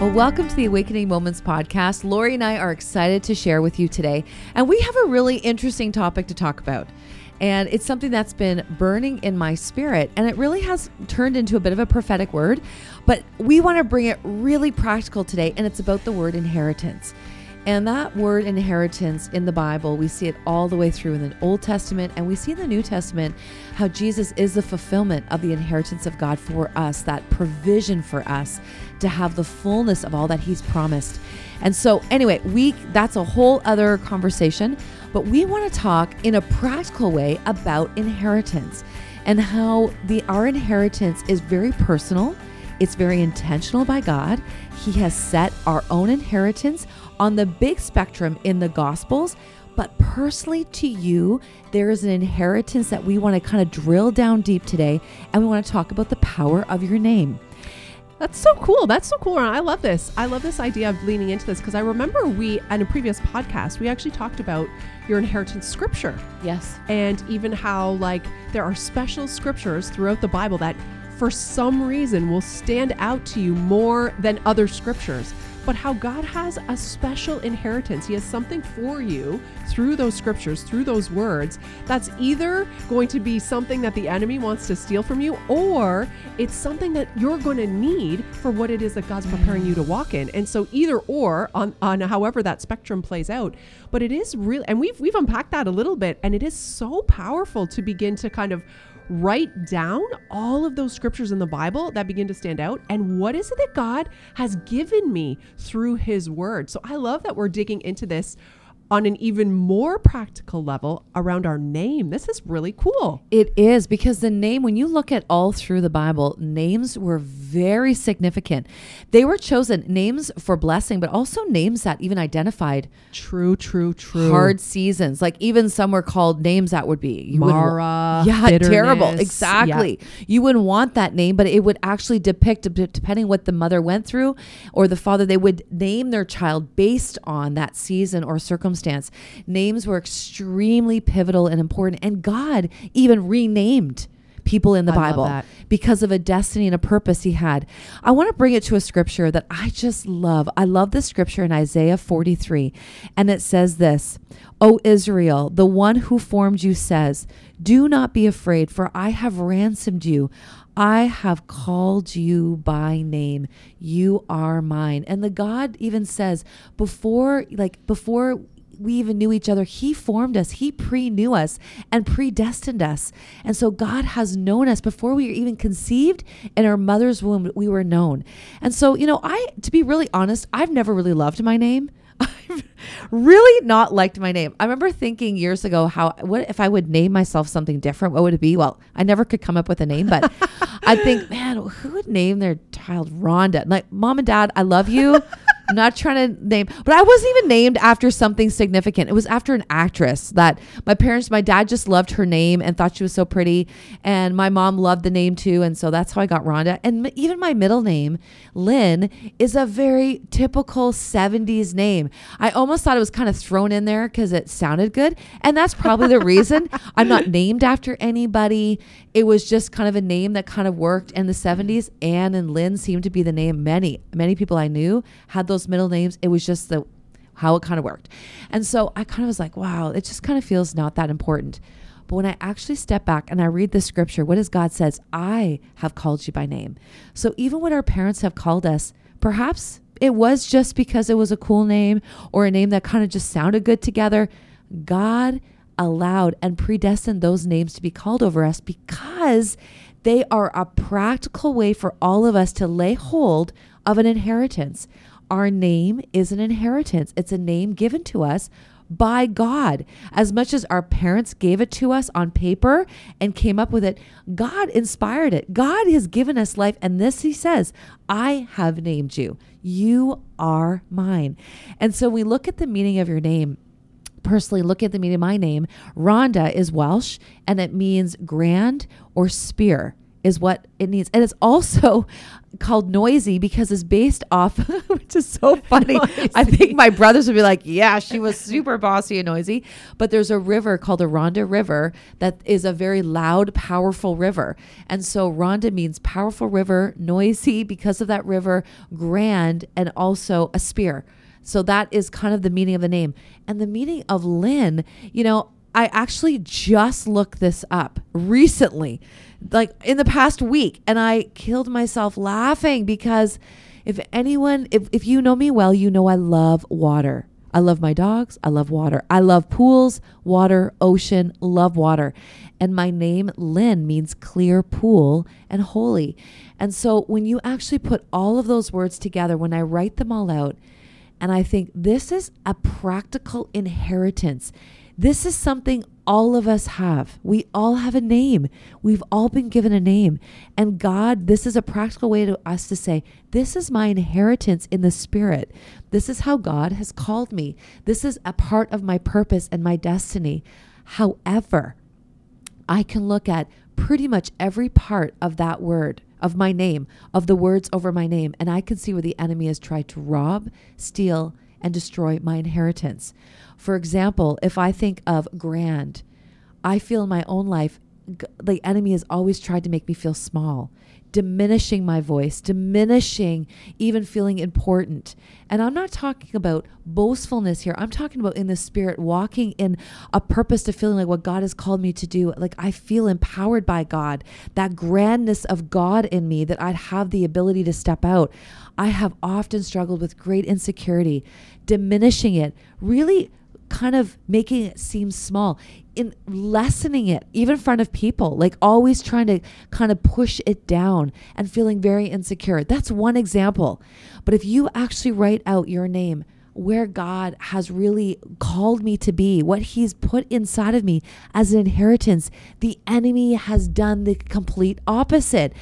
Well, welcome to the Awakening Moments podcast. Lori and I are excited to share with you today. And we have a really interesting topic to talk about. And it's something that's been burning in my spirit. And it really has turned into a bit of a prophetic word. But we want to bring it really practical today. And it's about the word inheritance. And that word inheritance in the Bible, we see it all the way through in the Old Testament and we see in the New Testament how Jesus is the fulfillment of the inheritance of God for us, that provision for us to have the fullness of all that he's promised. And so anyway, we that's a whole other conversation, but we want to talk in a practical way about inheritance and how the our inheritance is very personal. It's very intentional by God. He has set our own inheritance on the big spectrum in the Gospels. But personally to you, there is an inheritance that we want to kind of drill down deep today. And we want to talk about the power of your name. That's so cool. That's so cool. I love this. I love this idea of leaning into this because I remember we, in a previous podcast, we actually talked about your inheritance scripture. Yes. And even how, like, there are special scriptures throughout the Bible that, for some reason, will stand out to you more than other scriptures but how God has a special inheritance. He has something for you through those scriptures, through those words, that's either going to be something that the enemy wants to steal from you, or it's something that you're going to need for what it is that God's preparing you to walk in. And so either or on, on however that spectrum plays out. But it is real and we've we've unpacked that a little bit, and it is so powerful to begin to kind of write down all of those scriptures in the Bible that begin to stand out and what is it that God has given me through his word. So I love that we're digging into this on an even more practical level around our name. This is really cool. It is because the name, when you look at all through the Bible, names were very significant. They were chosen names for blessing, but also names that even identified true, true, true hard seasons. Like even some were called names that would be you Mara, yeah, bitterness. terrible. Exactly. Yeah. You wouldn't want that name, but it would actually depict, depending what the mother went through or the father, they would name their child based on that season or circumstance circumstance. Names were extremely pivotal and important, and God even renamed people in the I Bible because of a destiny and a purpose he had. I want to bring it to a scripture that I just love. I love the scripture in Isaiah 43, and it says this O Israel, the one who formed you says, Do not be afraid, for I have ransomed you. I have called you by name. You are mine. And the God even says, before, like, before we even knew each other, He formed us, He pre knew us and predestined us. And so God has known us before we were even conceived in our mother's womb, we were known. And so, you know, I, to be really honest, I've never really loved my name. I've really not liked my name. I remember thinking years ago how what if I would name myself something different? What would it be? Well, I never could come up with a name, but I think, man, who would name their child Rhonda? Like, mom and dad, I love you. I'm not trying to name, but I wasn't even named after something significant. It was after an actress that my parents, my dad just loved her name and thought she was so pretty. And my mom loved the name too. And so that's how I got Rhonda. And even my middle name, Lynn, is a very typical 70s name. I almost thought it was kind of thrown in there because it sounded good. And that's probably the reason I'm not named after anybody. It was just kind of a name that kind of worked in the 70s. Anne and Lynn seemed to be the name many, many people I knew had those middle names. It was just the how it kind of worked. And so I kind of was like, wow, it just kind of feels not that important. But when I actually step back and I read the scripture, what does God says? I have called you by name. So even when our parents have called us, perhaps it was just because it was a cool name or a name that kind of just sounded good together. God allowed and predestined those names to be called over us because they are a practical way for all of us to lay hold of an inheritance. Our name is an inheritance, it's a name given to us by God. As much as our parents gave it to us on paper and came up with it, God inspired it. God has given us life. And this, He says, I have named you. You are mine. And so we look at the meaning of your name personally look at the meaning of my name. Rhonda is Welsh and it means grand or spear is what it needs. And it's also called noisy because it's based off, which is so funny. Noisy. I think my brothers would be like, yeah, she was super bossy and noisy. But there's a river called the Rhondda River that is a very loud, powerful river. And so Rhonda means powerful river, noisy because of that river, grand, and also a spear. So that is kind of the meaning of the name. And the meaning of Lynn, you know, I actually just looked this up recently, like in the past week, and I killed myself laughing because if anyone, if, if you know me well, you know I love water. I love my dogs. I love water. I love pools, water, ocean, love water. And my name, Lynn, means clear pool and holy. And so when you actually put all of those words together, when I write them all out, and I think this is a practical inheritance. This is something all of us have. We all have a name. We've all been given a name. And God, this is a practical way to us to say, this is my inheritance in the spirit. This is how God has called me. This is a part of my purpose and my destiny. However, I can look at pretty much every part of that word, of my name, of the words over my name, and I can see where the enemy has tried to rob, steal, and destroy my inheritance. For example, if I think of grand, I feel in my own life the enemy has always tried to make me feel small, diminishing my voice, diminishing even feeling important. And I'm not talking about boastfulness here. I'm talking about in the spirit, walking in a purpose to feeling like what God has called me to do. Like I feel empowered by God, that grandness of God in me that I'd have the ability to step out. I have often struggled with great insecurity, diminishing it, really kind of making it seem small, in lessening it, even in front of people, like always trying to kind of push it down and feeling very insecure. That's one example. But if you actually write out your name, where God has really called me to be, what He's put inside of me as an inheritance, the enemy has done the complete opposite.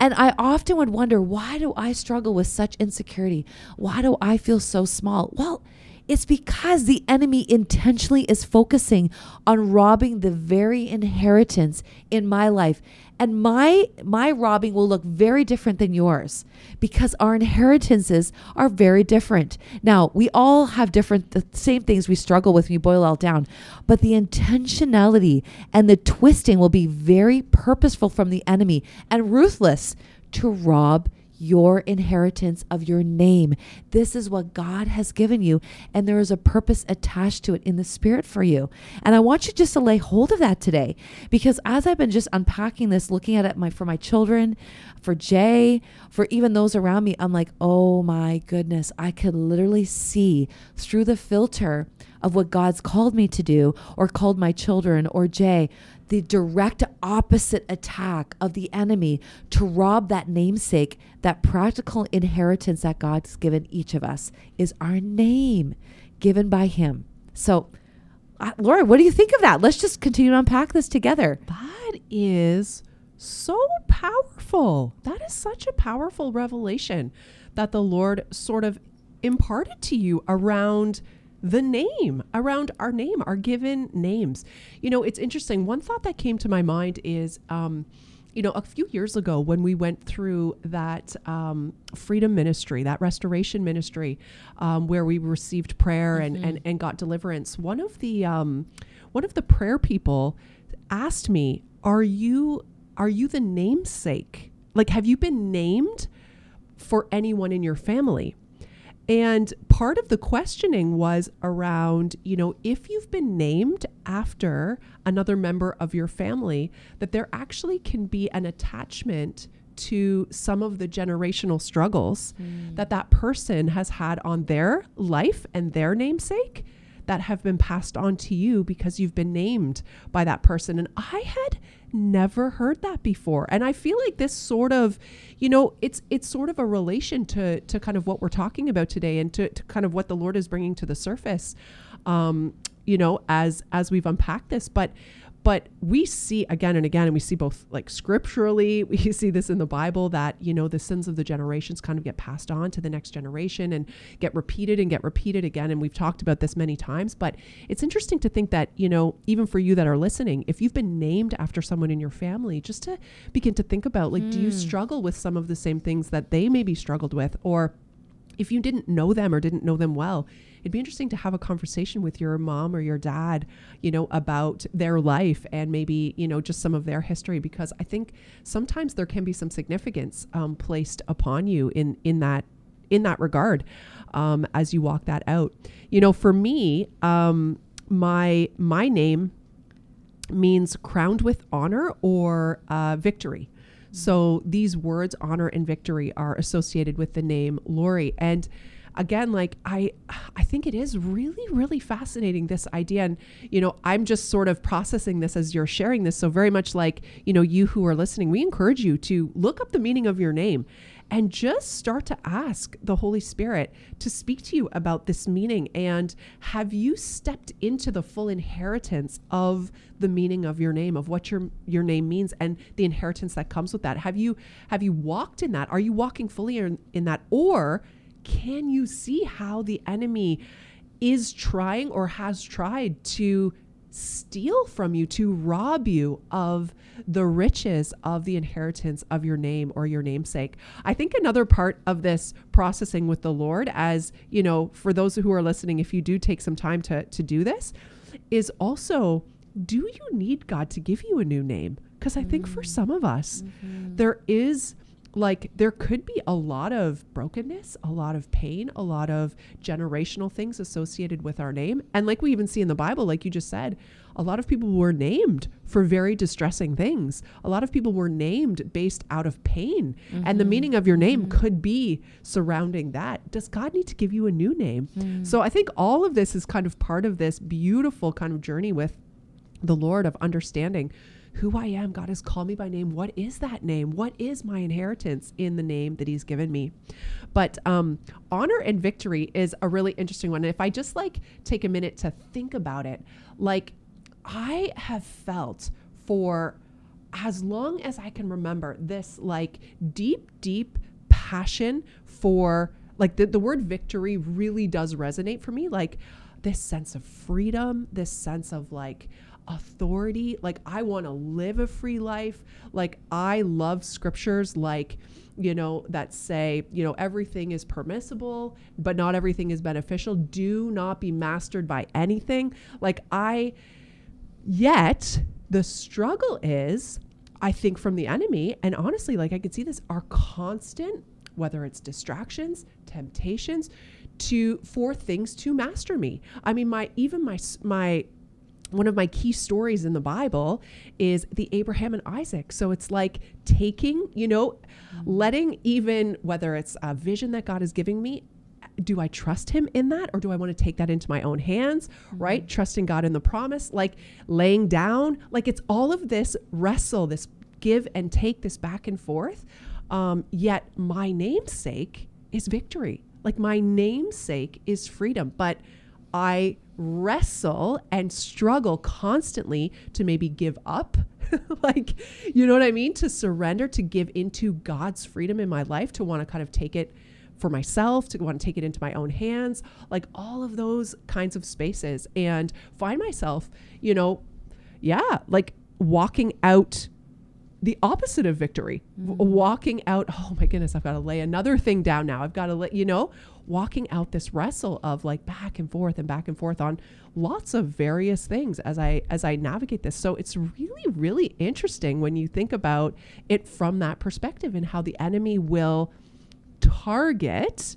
And I often would wonder, why do I struggle with such insecurity? Why do I feel so small? Well, it's because the enemy intentionally is focusing on robbing the very inheritance in my life. And my my robbing will look very different than yours because our inheritances are very different. Now, we all have different the same things we struggle with when you boil all down, but the intentionality and the twisting will be very purposeful from the enemy and ruthless to rob your inheritance of your name. This is what God has given you, and there is a purpose attached to it in the spirit for you. And I want you just to lay hold of that today, because as I've been just unpacking this, looking at it my for my children, for Jay, for even those around me, I'm like, oh my goodness, I could literally see through the filter of what God's called me to do, or called my children, or Jay, the direct opposite attack of the enemy to rob that namesake, that practical inheritance that God's given each of us is our name given by Him. So, uh, Lori, what do you think of that? Let's just continue to unpack this together. That is so powerful. That is such a powerful revelation that the Lord sort of imparted to you around the name around our name, our given names. You know, it's interesting. One thought that came to my mind is, um, you know, a few years ago when we went through that um, freedom ministry, that restoration ministry, um, where we received prayer mm-hmm. and, and, and got deliverance, one of the um, one of the prayer people asked me, "Are you are you the namesake? Like, have you been named for anyone in your family?" And part of the questioning was around, you know, if you've been named after another member of your family, that there actually can be an attachment to some of the generational struggles mm. that that person has had on their life and their namesake that have been passed on to you because you've been named by that person. And I had never heard that before. And I feel like this sort of, you know, it's it's sort of a relation to to kind of what we're talking about today and to, to kind of what the Lord is bringing to the surface. Um, you know, as as we've unpacked this, but but we see again and again, and we see both like scripturally, we see this in the Bible that, you know, the sins of the generations kind of get passed on to the next generation and get repeated and get repeated again. And we've talked about this many times, but it's interesting to think that, you know, even for you that are listening, if you've been named after someone in your family, just to begin to think about like, mm. do you hmm. struggle with some of the same things that they maybe struggled with? Or if you didn't know them or didn't know them well, it'd be interesting to have a conversation with your mom or your dad, you know, about their life and maybe, you know, just some of their history, because I think sometimes there can be some significance um, placed upon you in, in that, in that regard, um, as you walk that out. You know, for me, um, my, my name means crowned with honor or uh, victory. So these words, honor and victory, are associated with the name Lori. And again like i i think it is really really fascinating this idea and you know i'm just sort of processing this as you're sharing this so very much like you know you who are listening we encourage you to look up the meaning of your name and just start to ask the Holy Spirit to speak to you about this meaning. And have you stepped into the full inheritance of the meaning of your name, of what your your name means, and the inheritance that comes with that? Have you have you walked in that? Are you walking fully in, in that, or can you see how the enemy is trying or has tried to steal from you, to rob you of the riches of the inheritance of your name or your namesake. I think another part of this processing with the Lord, as you know, for those who are listening, if you do take some time to, to do this, is also do you need God to give you a new name? Because I think for mm. some of us, mm-hmm. there is like there could be a lot of brokenness, a lot of pain, a lot of generational things associated with our name. And like we even see in the Bible, like you just said, a lot of people were named for very distressing things. A lot of people were named based out of pain. Mm-hmm. And the mm-hmm. meaning of your name mm-hmm. could be surrounding that. Does God need to give you a new name? Mm. So I think all of this is kind of part of this beautiful kind of journey with the Lord of understanding who I am. God has called me by name. What is that name? What is my inheritance in the name that He's given me? But um, honor and victory is a really interesting one. And if I just like take a minute to think about it, like I have felt for as long as I can remember this like deep, deep passion for like the, the word victory really does resonate for me. Like this sense of freedom, this sense of like, authority. Like, I want to live a free life. Like, I love scriptures like, you know, that say, you know, everything is permissible, but not everything is beneficial. Do not be mastered by anything. Like, I, yet the struggle is, I think, from the enemy. And honestly, like, I could see this, our constant, whether it's distractions, temptations, to for things to master me. I mean, my even my my one of my key stories in the Bible is the Abraham and Isaac. So it's like taking, you know, mm-hmm. letting even whether it's a vision that God is giving me, do I trust him in that or do I want to take that into my own hands, mm-hmm. right? Trusting God in the promise, like laying down, like it's all of this wrestle, this give and take, this back and forth. Um, yet my namesake is victory. Like my namesake is freedom. But I wrestle and struggle constantly to maybe give up. like, you know what I mean? To surrender, to give into God's freedom in my life, to want to kind of take it for myself, to want to take it into my own hands, like all of those kinds of spaces, and find myself, you know, yeah, like walking out the opposite of victory, mm-hmm. walking out, oh my goodness, I've got to lay another thing down now. I've got to let, you know, walking out this wrestle of like back and forth and back and forth on lots of various things as I as I navigate this. So it's really really interesting when you think about it from that perspective and how the enemy will target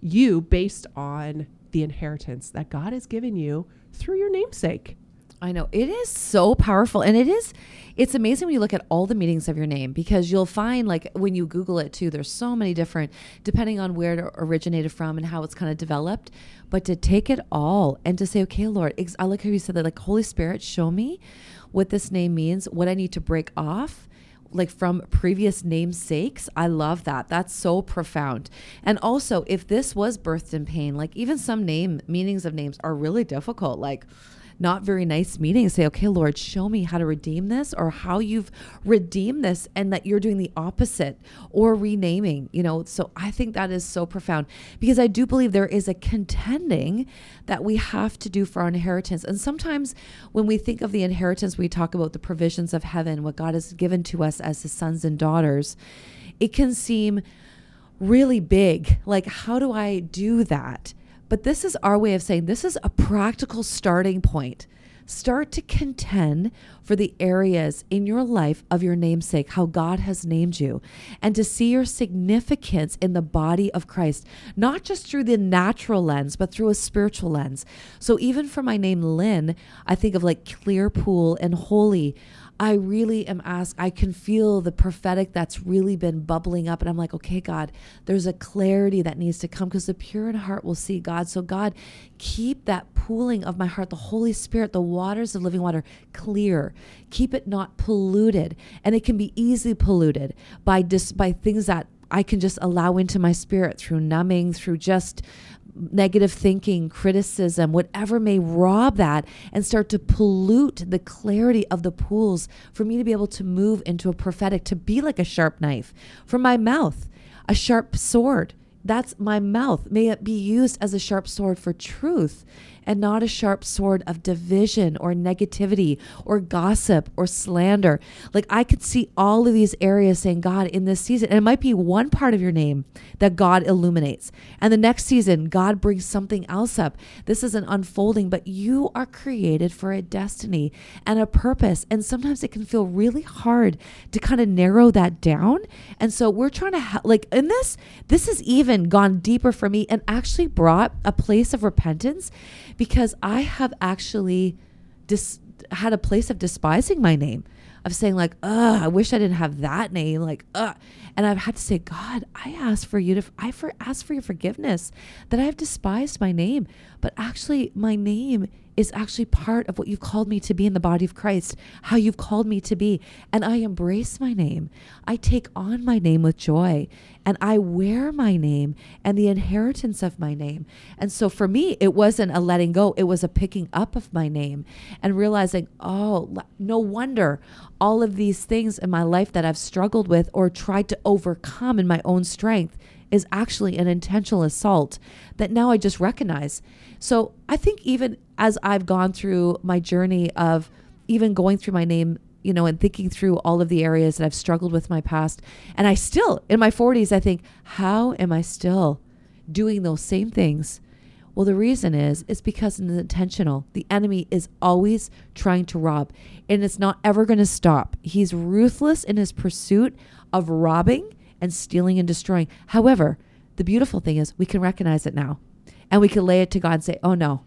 you based on the inheritance that God has given you through your namesake. I know it is so powerful, and it is. It's amazing when you look at all the meanings of your name because you'll find, like, when you Google it too, there's so many different, depending on where it originated from and how it's kind of developed. But to take it all and to say, okay, Lord, I like how you said that, like, Holy Spirit, show me what this name means, what I need to break off like from previous namesakes. I love that. That's so profound. And also, if this was birthed in pain, like even some name meanings of names are really difficult. Like not very nice meeting and say, okay, Lord, show me how to redeem this or how you've redeemed this and that you're doing the opposite or renaming, you know. So I think that is so profound because I do believe there is a contending that we have to do for our inheritance. And sometimes when we think of the inheritance, we talk about the provisions of heaven, what God has given to us as his sons and daughters. It can seem really big. Like, how do I do that? But this is our way of saying this is a practical starting point. Start to contend for the areas in your life of your namesake, how God has named you, and to see your significance in the body of Christ, not just through the natural lens, but through a spiritual lens. So even for my name, Lynn, I think of like clear pool and holy. I really am asked, I can feel the prophetic that's really been bubbling up. And I'm like, okay, God, there's a clarity that needs to come because the pure in heart will see God. So, God, keep that pooling of my heart, the Holy Spirit, the waters of living water, clear. Keep it not polluted. And it can be easily polluted by, dis- by things that I can just allow into my spirit through numbing, through just negative thinking, criticism, whatever may rob that and start to pollute the clarity of the pools for me to be able to move into a prophetic, to be like a sharp knife from my mouth, a sharp sword. That's my mouth. May it be used as a sharp sword for truth and not a sharp sword of division or negativity or gossip or slander. Like I could see all of these areas saying, God, in this season, and it might be one part of your name that God illuminates. And the next season, God brings something else up. This is an unfolding, but you are created for a destiny and a purpose. And sometimes it can feel really hard to kind of narrow that down. And so we're trying to, ha- like, in this, this has even gone deeper for me and actually brought a place of repentance because I have actually dis- had a place of despising my name, of saying like, "Ugh, I wish I didn't have that name." Like, "Ugh," and I've had to say, "God, I ask for you to, I for ask for your forgiveness that I have despised my name, but actually, my name is actually part of what you've called me to be in the body of Christ, how you've called me to be. And I embrace my name. I take on my name with joy and I wear my name and the inheritance of my name. And so for me, it wasn't a letting go, it was a picking up of my name and realizing, oh, no wonder all of these things in my life that I've struggled with or tried to overcome in my own strength is actually an intentional assault that now I just recognize. So I think even as I've gone through my journey of even going through my name, you know, and thinking through all of the areas that I've struggled with my past, and I still, in my 40s, I think, how am I still doing those same things? Well, the reason is, it's because it's intentional. The enemy is always trying to rob, and it's not ever going to stop. He's ruthless in his pursuit of robbing and stealing and destroying. However, the beautiful thing is we can recognize it now and we can lay it to God and say, oh no,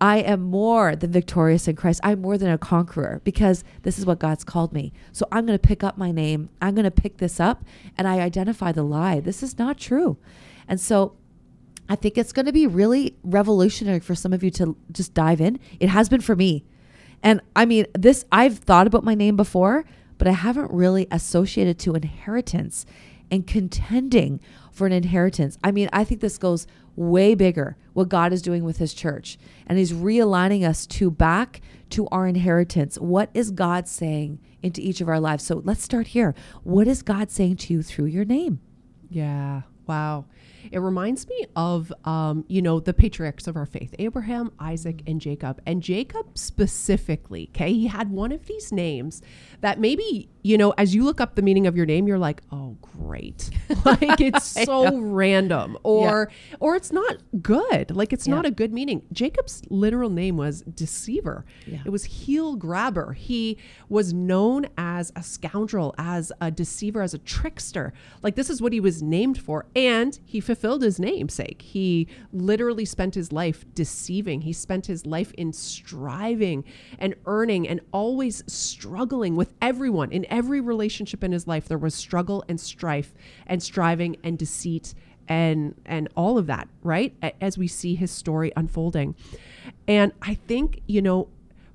I am more than victorious in Christ. I'm more than a conqueror because this is what God's called me. So I'm going to pick up my name. I'm going to pick this up and I identify the lie. This is not true. And so I think it's going to be really revolutionary for some of you to just dive in. It has been for me. And I mean, this, I've thought about my name before, but I haven't really associated to inheritance and contending for an inheritance. I mean, I think this goes way bigger what God is doing with his church. And he's realigning us to back to our inheritance. What is God saying into each of our lives? So let's start here. What is God saying to you through your name? Yeah. Wow. It reminds me of, um, you know, the patriarchs of our faith Abraham, Isaac, and Jacob. And Jacob specifically, okay, he had one of these names that maybe, you know, as you look up the meaning of your name, you're like, oh, great. like it's so random or, yeah. or it's not good. Like it's yeah. not a good meaning. Jacob's literal name was deceiver. Yeah. It was heel grabber. He was known as a scoundrel, as a deceiver, as a trickster. Like this is what he was named for. And he fulfilled his namesake. He literally spent his life deceiving. He spent his life in striving and earning and always struggling with everyone. In every relationship in his life, there was struggle and strife and striving and deceit and and all of that, right? As we see his story unfolding. And I think, you know,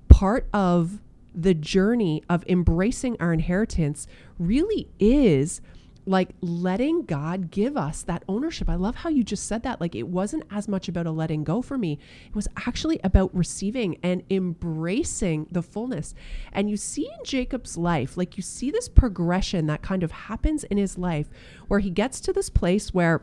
part of the journey of embracing our inheritance really is like letting God give us that ownership. I love how you just said that. Like it wasn't as much about a letting go for me, it was actually about receiving and embracing the fullness. And you see in Jacob's life, like you see this progression that kind of happens in his life where he gets to this place where,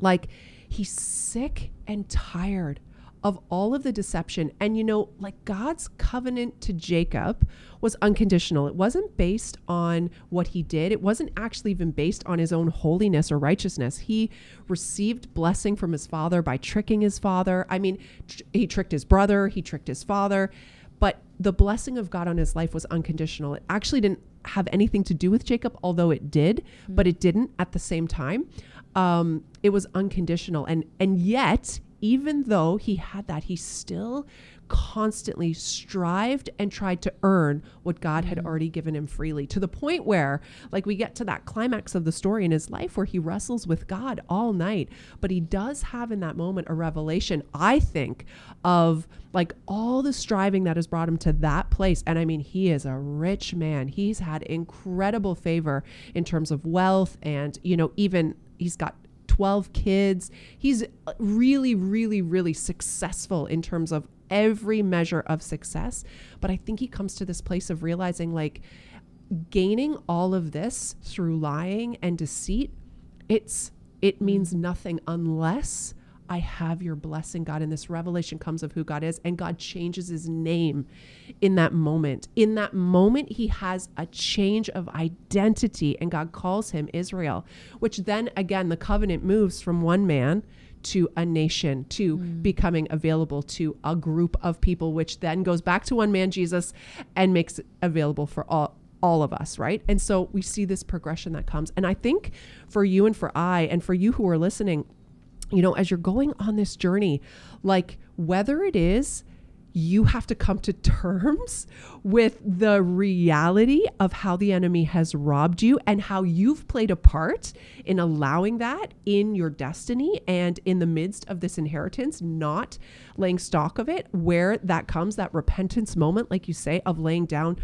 like, he's sick and tired of all of the deception. And you know, like God's covenant to Jacob was unconditional. It wasn't based on what he did, it wasn't actually even based on his own holiness or righteousness. He received blessing from his father by tricking his father. I mean, tr- he tricked his brother, he tricked his father. But the blessing of God on his life was unconditional. It actually didn't have anything to do with Jacob, although it did, mm-hmm. but it didn't at the same time. Um, it was unconditional, and and yet even though he had that, he still constantly strived and tried to earn what God had mm-hmm. already given him freely to the point where, like, we get to that climax of the story in his life where he wrestles with God all night. But he does have in that moment a revelation, I think, of like all the striving that has brought him to that place. And I mean, he is a rich man. He's had incredible favor in terms of wealth and, you know, even he's got 12 kids. He's uh, really, really, really successful in terms of every measure of success. But I think he comes to this place of realizing like gaining all of this through lying and deceit, it's it means mm. nothing unless I have your blessing, God. And this revelation comes of who God is, and God changes his name in that moment. In that moment, he has a change of identity, and God calls him Israel, which then again, the covenant moves from one man to a nation, to mm. becoming available to a group of people, which then goes back to one man, Jesus, and makes it available for all all of us, right? And so we see this progression that comes. And I think for you and for I, and for you who are listening, you know, as you're going on this journey, like whether it is you have to come to terms with the reality of how the enemy has robbed you and how you've played a part in allowing that in your destiny and in the midst of this inheritance, not laying stock of it, where that comes, that repentance moment, like you say, of laying down,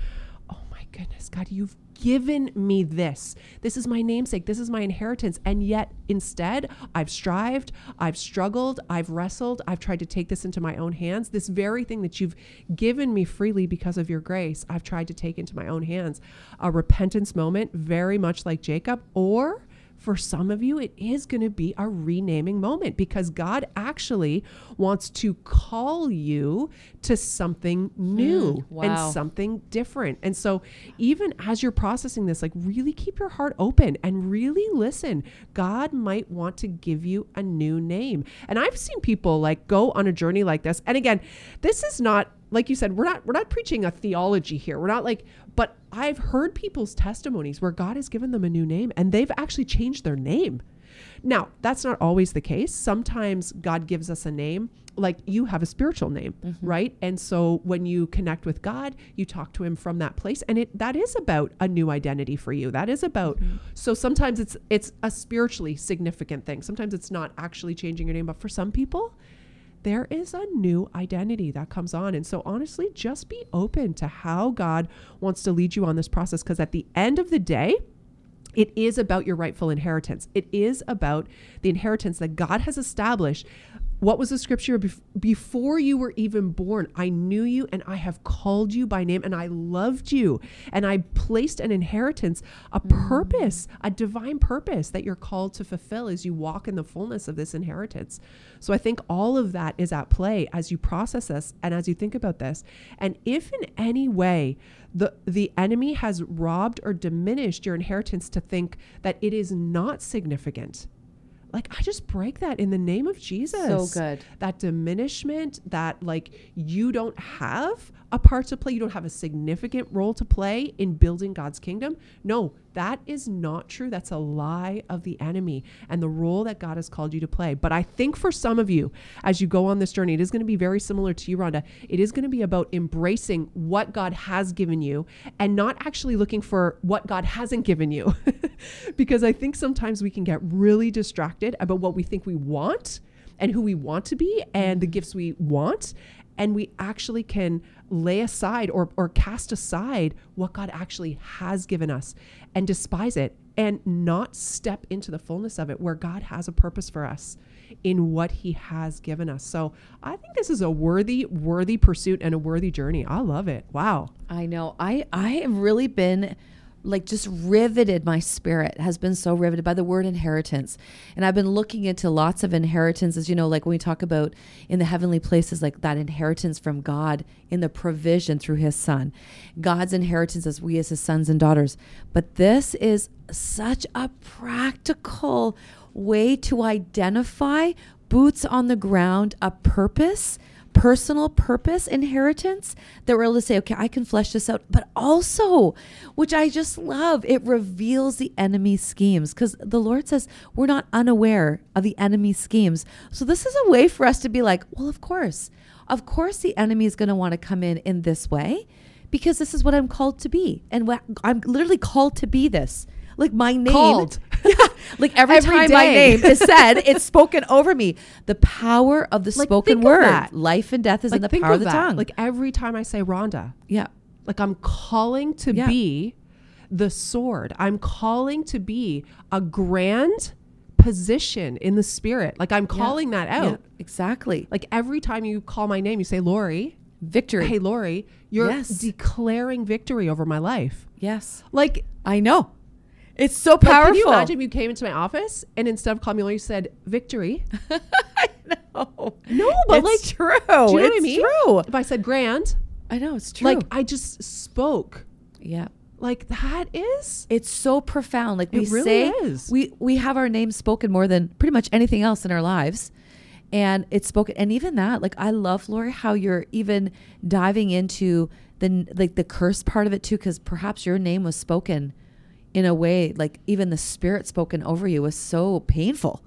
oh my goodness, God, you've given me this. This is my namesake. This is my inheritance. And yet, instead, I've strived, I've struggled, I've wrestled, I've tried to take this into my own hands. This very thing that you've given me freely because of your grace, I've tried to take into my own hands. A repentance moment, very much like Jacob, or for some of you, it is going to be a renaming moment because God actually wants to call you to something new mm, wow. and something different. And so, even as you're processing this, like really keep your heart open and really listen. God might want to give you a new name. And I've seen people like go on a journey like this. And again, this is not like you said, we're not we're not preaching a theology here. We're not like, but I've heard people's testimonies where God has given them a new name and they've actually changed their name. Now, that's not always the case. Sometimes God gives us a name, like you have a spiritual name, mm-hmm. right? And so when you connect with God, you talk to him from that place and it that is about a new identity for you. That is about mm-hmm. so sometimes it's it's a spiritually significant thing. Sometimes it's not actually changing your name, but for some people, there is a new identity that comes on. And so, honestly, just be open to how God wants to lead you on this process because at the end of the day, it is about your rightful inheritance. It is about the inheritance that God has established what was the scripture before you were even born? I knew you and I have called you by name and I loved you and I placed an inheritance, a mm. purpose, a divine purpose that you're called to fulfill as you walk in the fullness of this inheritance. So I think all of that is at play as you process this and as you think about this. And if in any way the the enemy has robbed or diminished your inheritance to think that it is not significant, like I just break that in the name of Jesus. So good. That diminishment, that like you don't have a part to play, you don't have a significant role to play in building God's kingdom. No, that is not true. That's a lie of the enemy and the role that God has called you to play. But I think for some of you, as you go on this journey, it is going to be very similar to you, Rhonda. It is going to be about embracing what God has given you and not actually looking for what God hasn't given you. because I think sometimes we can get really distracted about what we think we want and who we want to be and the gifts we want and we actually can lay aside or, or cast aside what God actually has given us and despise it and not step into the fullness of it where God has a purpose for us in what he has given us. So I think this is a worthy, worthy pursuit and a worthy journey. I love it. Wow. I know. I I have really been like just riveted my spirit has been so riveted by the word inheritance. And i've been looking into lots of inheritances you know like when we talk about in the heavenly places like that inheritance from god in the provision through his son. God's inheritance as we as his sons and daughters. But this is such a practical way to identify boots on the ground a purpose personal purpose inheritance that we're able to say, okay, I can flesh this out, but also, which I just love, it reveals the enemy's schemes because the Lord says we're not unaware of the enemy's schemes. So this is a way for us to be like, well, of course, of course, the enemy is going to want to come in in this way because this is what I'm called to be. And I'm literally called to be this. Like my name, Called. yeah, like every, Every time my name is said, it's spoken over me. The power of the Like, spoken word, life and death is in the power of of the tongue. Like every time I say Rhonda, yeah, like I'm calling to Yeah. be the sword. I'm calling to be a grand position in the spirit. Like I'm calling that out. yeah, exactly. Like every time you call my name, you say Lori. Victory. Hey Lori, you're Yes. declaring victory over my life. yes, Like I know. It's so Like, powerful. can you imagine if you came into my office and instead of calling me you said victory? Oh, No, but it's like, true. do you know what I mean? True. If I said grand, I know it's true. like I just spoke. yeah. Like that is It's so profound. Like It we really say, is. we we have our name spoken more than pretty much anything else in our lives, and it's spoken. And even that, like I love Lori, how you're even diving into the like the curse part of it too, because perhaps your name was spoken in a way like even the spirit spoken over you was so painful,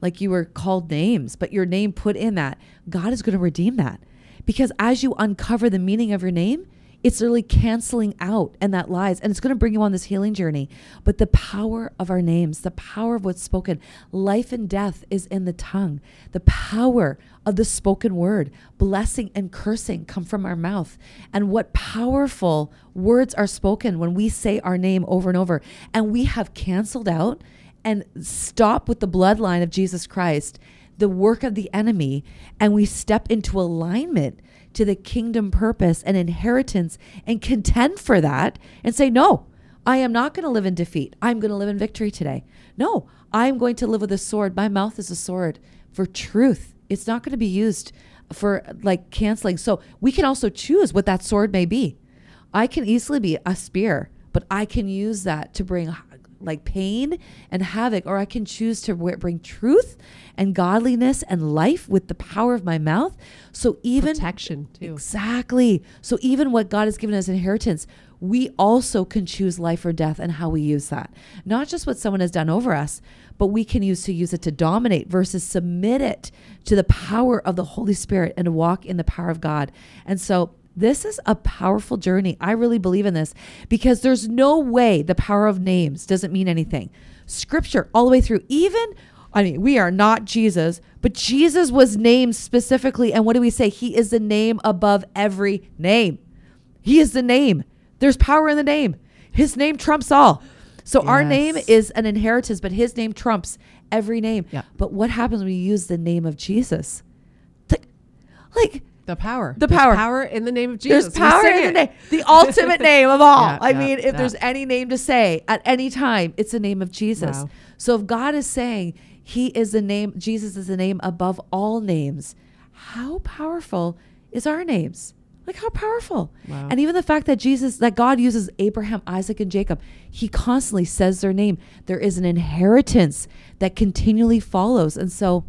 like you were called names, but your name put in that. God is going to redeem that, because as you uncover the meaning of your name it's literally canceling out and that lies and it's going to bring you on this healing journey. But the power of our names the power of what's spoken life and death is in the tongue. The power of the spoken word blessing and cursing come from our mouth. And what powerful words are spoken when we say our name over and over. And we have canceled out and stop with the bloodline of Jesus Christ the work of the enemy and we step into alignment to the kingdom purpose and inheritance and contend for that and say, No, I am not going to live in defeat. I'm going to live in victory today. No, I'm going to live with a sword. My mouth is a sword for truth. It's not going to be used for like canceling. So we can also choose what that sword may be. I can easily be a spear, but I can use that to bring like pain and havoc, or I can choose to bring truth and godliness and life with the power of my mouth. So even protection too. Exactly. So even what God has given us inheritance, we also can choose life or death and how we use that. Not just what someone has done over us, but we can use to use it to dominate versus submit it to the power of the Holy Spirit and to walk in the power of God. And so this is a powerful journey. I really believe in this because there's no way the power of names doesn't mean anything. Scripture all the way through, even I mean, we are not Jesus, but Jesus was named specifically. And what do we say? He is the name above every name. He is the name. There's power in the name. His name trumps all. So our name is an inheritance, but his name trumps every name. Yeah. But what happens when you use the name of Jesus? Like, Like, The power. The There's power. power in the name of Jesus. there's power in the name, the ultimate name of all. Yeah, I yeah, mean, if yeah. there's any name to say at any time, it's the name of Jesus. Wow. So if God is saying He is the name, Jesus is the name above all names, how powerful is our names? Like how powerful. Wow. And even the fact that Jesus, that God uses Abraham, Isaac, and Jacob, He constantly says their name. There is an inheritance that continually follows, and so.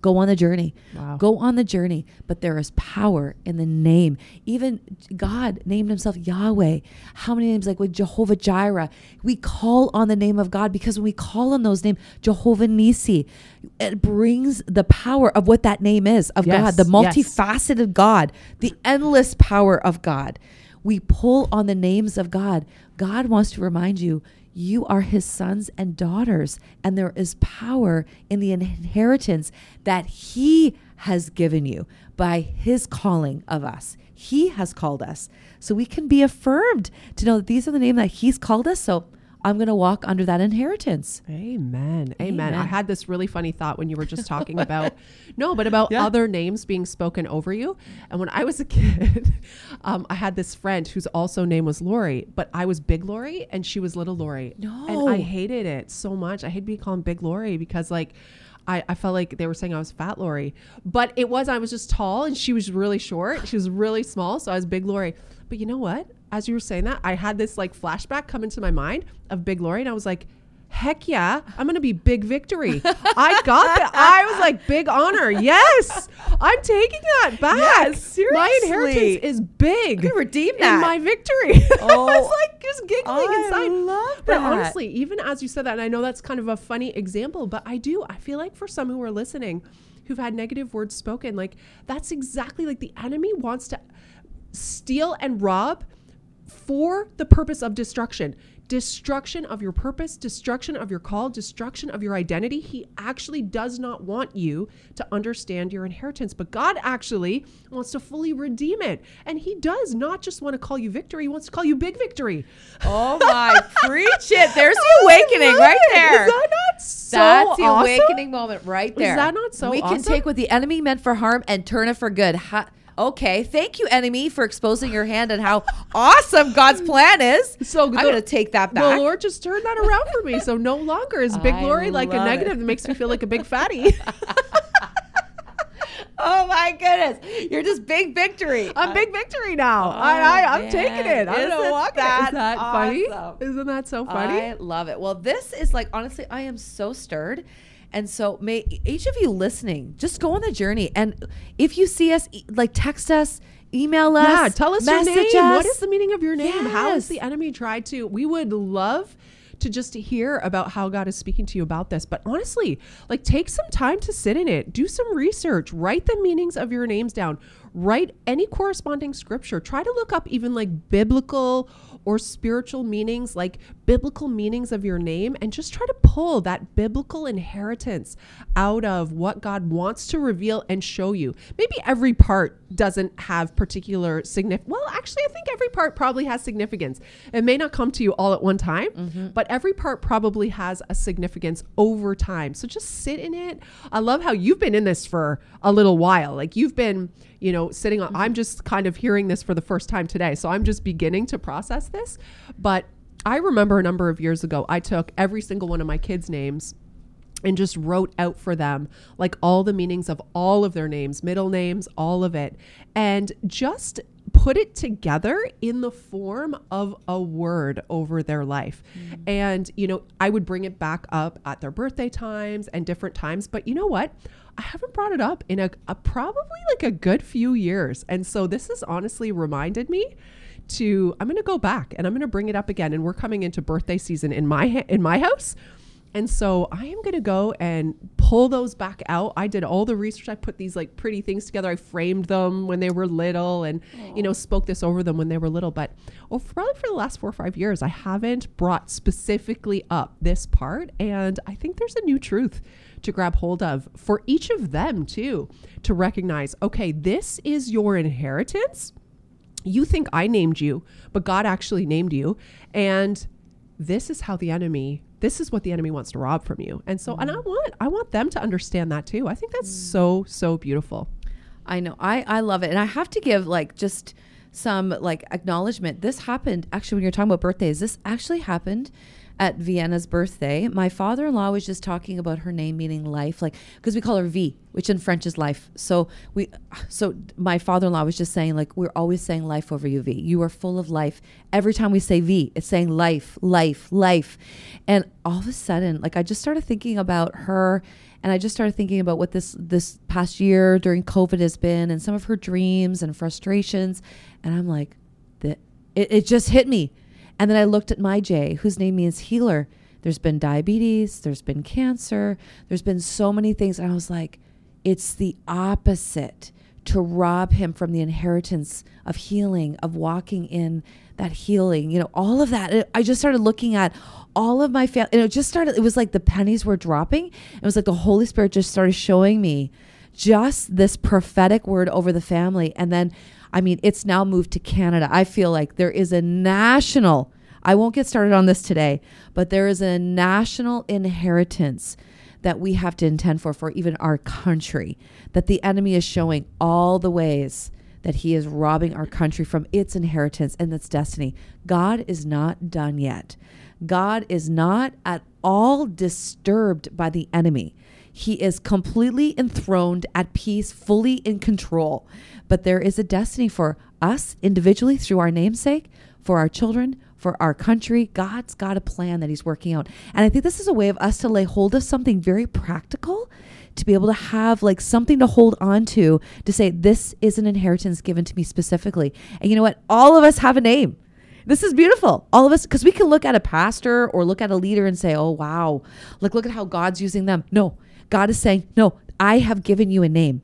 Go on the journey. Wow. Go on the journey, but there is power in the name. Even God named himself Yahweh. How many names like with Jehovah Jireh? We call on the name of God because when we call on those names, Jehovah Nisi, it brings the power of what that name is of Yes, God, the yes. multifaceted God, the endless power of God. We pull on the names of God. God wants to remind you you are his sons and daughters, and there is power in the inheritance that he has given you by his calling of us. He has called us. So we can be affirmed to know that these are the name that he's called us. So I'm going to walk under that inheritance. Amen. Amen. I had this really funny thought when you were just talking about no, but about Yeah. other names being spoken over you. And when I was a kid, um, I had this friend whose also name was Lori, but I was Big Lori and she was Little Lori. No. And I hated it so much. I hated being called Big Lori because like I, I felt like they were saying I was fat Lori. But it was I was just tall and she was really short. She was really small, so I was Big Lori. But you know what? As you were saying that, I had this like flashback come into my mind of Big Lori and I was like, heck yeah, I'm gonna be big victory. I got that. I was like, big honor. Yes. I'm taking that back. Yes, My inheritance is big. You redeem in that. my victory. I Oh, was like just giggling I inside. love But honestly, even as you said that, and I know that's kind of a funny example, but I do. I feel like for some who are listening, who've had negative words spoken, like that's exactly like the enemy wants to steal and rob for the purpose of destruction. Destruction of your purpose, destruction of your call, destruction of your identity. He actually does not want you to understand your inheritance, but God actually wants to fully redeem it. And He does not just want to call you victory, He wants to call you big victory. Oh my, preach it. There's the awakening right it. there. Is that not so That's the awesome? awakening moment right there. that not so We can take what the enemy meant for harm and turn it for good. Ha- okay, thank you, enemy, for exposing your hand and how awesome God's plan is. So good. I'm going to take that back. The. Lord just turned that around for me. So no longer is big I glory like a negative it. that makes me feel like a big fatty. oh my goodness, you're just big victory. I'm big victory now. Oh, I, I, I'm man. taking it. I'm gonna Isn't walk that. Is that funny? Isn't that so funny? I love it. Well, this is like honestly, I am so stirred. And so may each of you listening, just go on the journey. And if you see us, e- like text us, email us. yeah, tell us your name. us. What is the meaning of your name? How has the enemy tried to? We would love to just to hear about how God is speaking to you about this. But honestly, like take some time to sit in it. Do some research. Write the meanings of your names down. Write any corresponding scripture. Try to look up even like biblical or spiritual meanings, like biblical meanings of your name, and just try to pull that biblical inheritance out of what God wants to reveal and show you. Maybe every part doesn't have particular significance. Well, actually, I think every part probably has significance. It may not come to you all at one time, mm-hmm. but every part probably has a significance over time. So just sit in it. I love how you've been in this for a little while. Like you've been, you know, sitting on, mm-hmm. I'm just kind of hearing this for the first time today. So I'm just beginning to process this. But I remember a number of years ago, I took every single one of my kids' names and just wrote out for them like all the meanings of all of their names, middle names, all of it, and just put it together in the form of a word over their life. Mm. And, you know, I would bring it back up at their birthday times and different times. But you know what? I haven't brought it up in a, a probably like a good few years. And so this has honestly reminded me to I'm going to go back and I'm going to bring it up again and we're coming into birthday season in my ha- in my house. And so I am going to go and pull those back out. I did all the research. I put these like pretty things together. I framed them when they were little and, you know, spoke this over them when they were little. But oh, probably for the last four or five years, I haven't brought specifically up this part. And I think there's a new truth to grab hold of for each of them too, to recognize, okay, this is your inheritance you think I named you, but God actually named you. And this is how the enemy, this is what the enemy wants to rob from you. And so, and I mm. want, I want them to understand that too. I think that's mm. so, so beautiful. I know. I I love it, and I have to give like just some like acknowledgement. This happened actually when you're talking about birthdays. This actually happened at Vienna's birthday. My father-in-law was just talking about her name meaning life, like because we call her V, which in French is life. So we, so my father-in-law was just saying like we're always saying life over you, V. You are full of life. Every time we say V, it's saying life, life, life, and all of a sudden, like I just started thinking about her and I just started thinking about what this this past year during COVID has been, and some of her dreams and frustrations, and I'm like, that it, it just hit me. And then I looked at my Jay, whose name means healer. There's been diabetes, there's been cancer, there's been so many things, and I was like, it's the opposite to rob him from the inheritance of healing, of walking in that healing, you know, all of that. I just started looking at all of my family, and it just started, it was like the pennies were dropping. It was like the Holy Spirit just started showing me just this prophetic word over the family. And then, I mean, it's now moved to Canada. I feel like there is a national I won't get started on this today, but there is a national inheritance that we have to intend for for even our country that the enemy is showing all the ways that he is robbing our country from its inheritance and its destiny. God is not done yet. God is not at all disturbed by the enemy. He is completely enthroned, at peace, fully in control. But there is a destiny for us individually through our namesake, for our children, for our country. God's got a plan that He's working out. And I think this is a way of us to lay hold of something very practical to be able to have like something to hold on to to say, this is an inheritance given to me specifically. And you know what? All of us have a name. This is beautiful. All of us, because we can look at a pastor or look at a leader and say, oh, wow, like, look at how God's using them. No, God is saying, no, I have given you a name.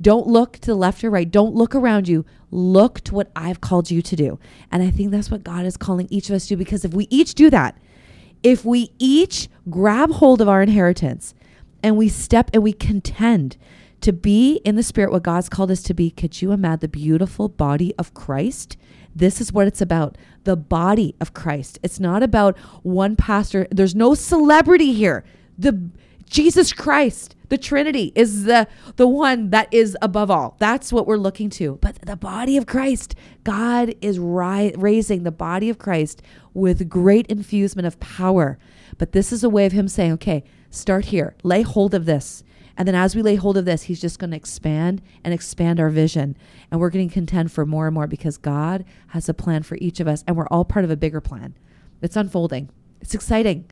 Don't look to the left or right. Don't look around you. Look to what I've called you to do. And I think that's what God is calling each of us to do because if we each do that, if we each grab hold of our inheritance and we step and we contend to be in the spirit what God's called us to be, could you imagine the beautiful body of Christ? This is what it's about the body of Christ. It's not about one pastor. There's no celebrity here. The Jesus Christ, the Trinity is the the one that is above all. That's what we're looking to. But the body of Christ, God is ri- raising the body of Christ with great infusement of power. But this is a way of him saying, "Okay, start here. Lay hold of this." And then as we lay hold of this, he's just going to expand and expand our vision. And we're going to contend for more and more because God has a plan for each of us and we're all part of a bigger plan. It's unfolding. It's exciting.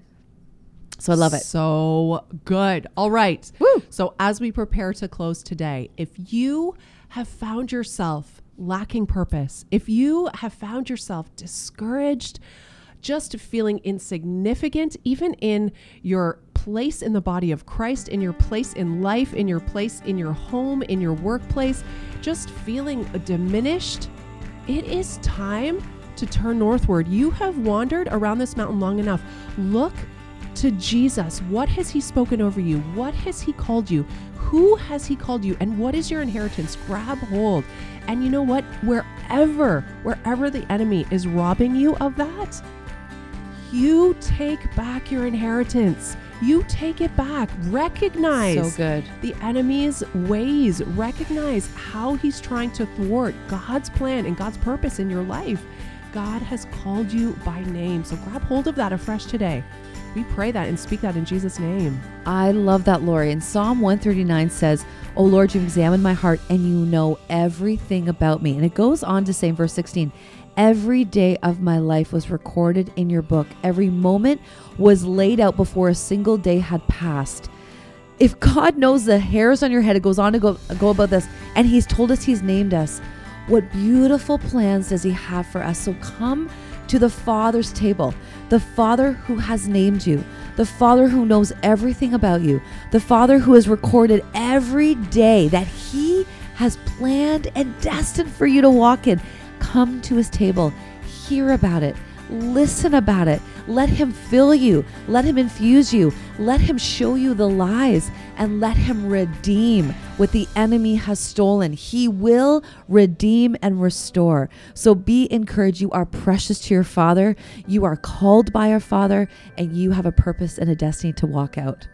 So I love it. So good. All right. Woo. So as we prepare to close today, if you have found yourself lacking purpose, if you have found yourself discouraged, just feeling insignificant, even in your place in the body of Christ, in your place in life, in your place in your home, in your workplace, just feeling diminished, it is time to turn northward. You have wandered around this mountain long enough. Look to Jesus. What has He spoken over you? What has He called you? Who has He called you? And what is your inheritance? Grab hold. And you know what? Wherever, wherever the enemy is robbing you of that, you take back your inheritance. You take it back. Recognize So good. the enemy's ways. Recognize how he's trying to thwart God's plan and God's purpose in your life. God has called you by name. So grab hold of that afresh today. We pray that and speak that in Jesus' name. I love that, Lori. And Psalm 139 says, Oh Lord, you've examined my heart and you know everything about me. And it goes on to say in verse 16, Every day of my life was recorded in your book. Every moment was laid out before a single day had passed. If God knows the hairs on your head, it goes on to go, go about this, and He's told us He's named us. What beautiful plans does He have for us? So come to the Father's table, the Father who has named you, the Father who knows everything about you, the Father who has recorded every day that He has planned and destined for you to walk in. Come to His table, hear about it, listen about it. Let Him fill you, let Him infuse you, let Him show you the lies, and let Him redeem what the enemy has stolen. He will redeem and restore. So be encouraged. You are precious to your Father, you are called by our Father, and you have a purpose and a destiny to walk out.